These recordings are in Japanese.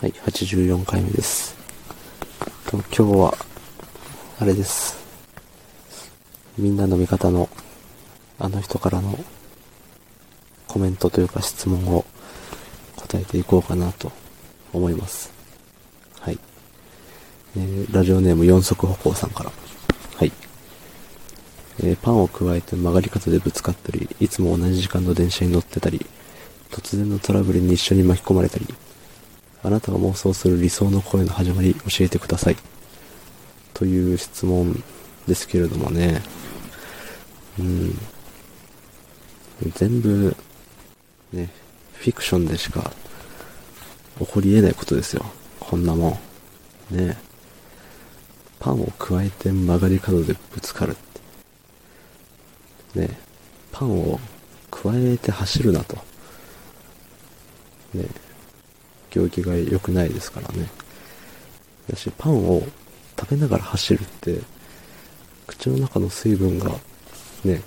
はい、84回目です。今日は、あれです。みんなの味方の、あの人からのコメントというか質問を答えていこうかなと思います。はい。えーラジオネーム四足歩行さんから。はい。えーパンを加えて曲がり方でぶつかったり、いつも同じ時間の電車に乗ってたり、突然のトラブルに一緒に巻き込まれたり、あなたが妄想する理想の声の始まり教えてください。という質問ですけれどもね。うん。全部、ね、フィクションでしか起こり得ないことですよ。こんなもん。ねパンを加えて曲がり角でぶつかるって。ねパンを加えて走るなと。ね行儀が良くないですからね。だし、パンを食べながら走るって、口の中の水分が、ね、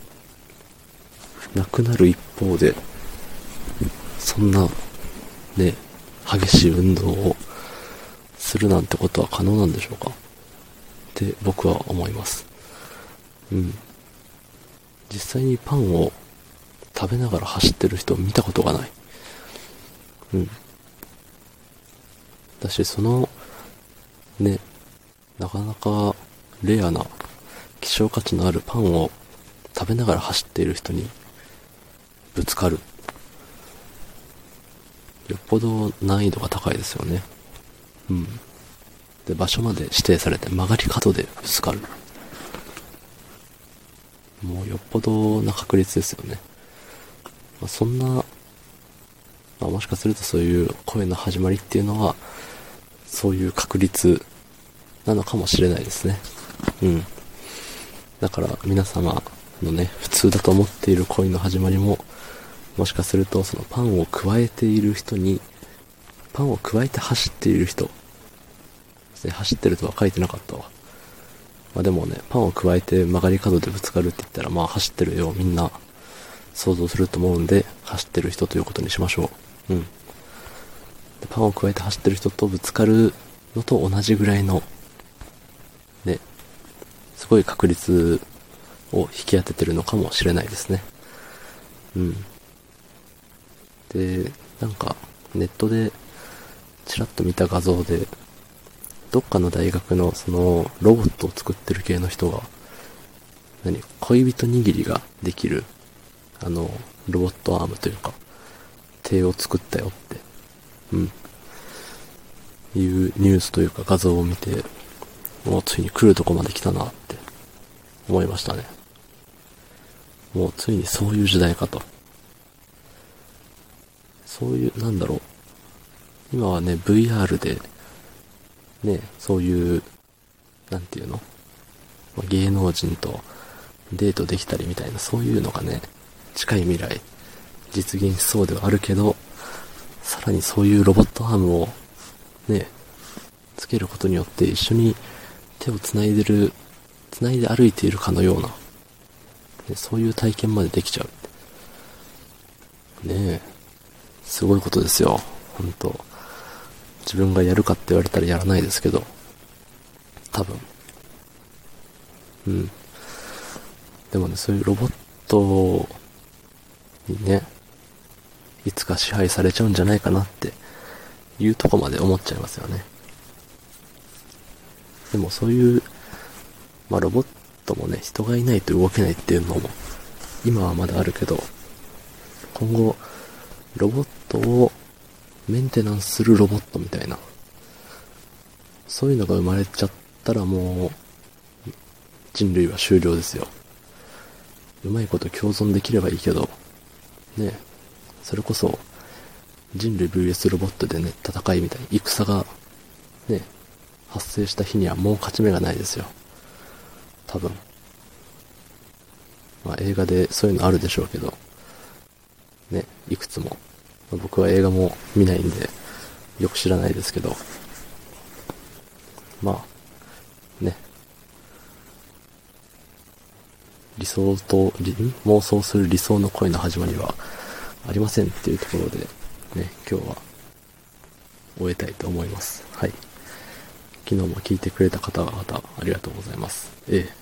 なくなる一方で、そんな、ね、激しい運動をするなんてことは可能なんでしょうかって僕は思います。うん。実際にパンを食べながら走ってる人を見たことがない。うん。だし、その、ね、なかなかレアな希少価値のあるパンを食べながら走っている人にぶつかる。よっぽど難易度が高いですよね。うん。で、場所まで指定されて曲がり角でぶつかる。もうよっぽどな確率ですよね。まあ、そんな、まあ、もしかするとそういう声の始まりっていうのは、そういう確率なのかもしれないですね。うん。だから皆様のね、普通だと思っている恋の始まりも、もしかするとそのパンを加えている人に、パンを加えて走っている人、走ってるとは書いてなかったわ。まあでもね、パンを加えて曲がり角でぶつかるって言ったら、まあ走ってるよ、みんな想像すると思うんで、走ってる人ということにしましょう。うん。でパンを加えて走ってる人とぶつかるのと同じぐらいの、ね、すごい確率を引き当ててるのかもしれないですね。うん。で、なんか、ネットで、ちらっと見た画像で、どっかの大学のその、ロボットを作ってる系の人が、何、恋人握りができる、あの、ロボットアームというか、手を作ったよって、うん。いうニュースというか画像を見て、もうついに来るとこまで来たなって思いましたね。もうついにそういう時代かと。そういう、なんだろう。今はね、VR で、ね、そういう、なんていうの？芸能人とデートできたりみたいな、そういうのがね、近い未来、実現しそうではあるけど、さらにそういうロボットアームを、ね、つけることによって一緒に手を繋いでる、繋いで歩いているかのような、ねそういう体験までできちゃう。ねえ、すごいことですよ。本当自分がやるかって言われたらやらないですけど、多分。うん。でもね、そういうロボットにね、いつか支配されちゃうんじゃないかなっていうとこまで思っちゃいますよね。でもそういう、まあロボットもね、人がいないと動けないっていうのも、今はまだあるけど、今後、ロボットをメンテナンスするロボットみたいな、そういうのが生まれちゃったらもう、人類は終了ですよ。うまいこと共存できればいいけど、ね、それこそ、人類 VS ロボットでね、戦いみたいに、戦が、ね、発生した日にはもう勝ち目がないですよ。多分。まあ映画でそういうのあるでしょうけど、ね、いくつも。まあ僕は映画も見ないんで、よく知らないですけど、まあ、ね。理想と、妄想する理想の恋の始まりはありませんっていうところで、ね、今日は終えたいと思います。はい。昨日も聞いてくれた方々、ありがとうございます。ええ。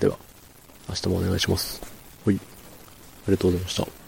では、明日もお願いします。はい。ありがとうございました。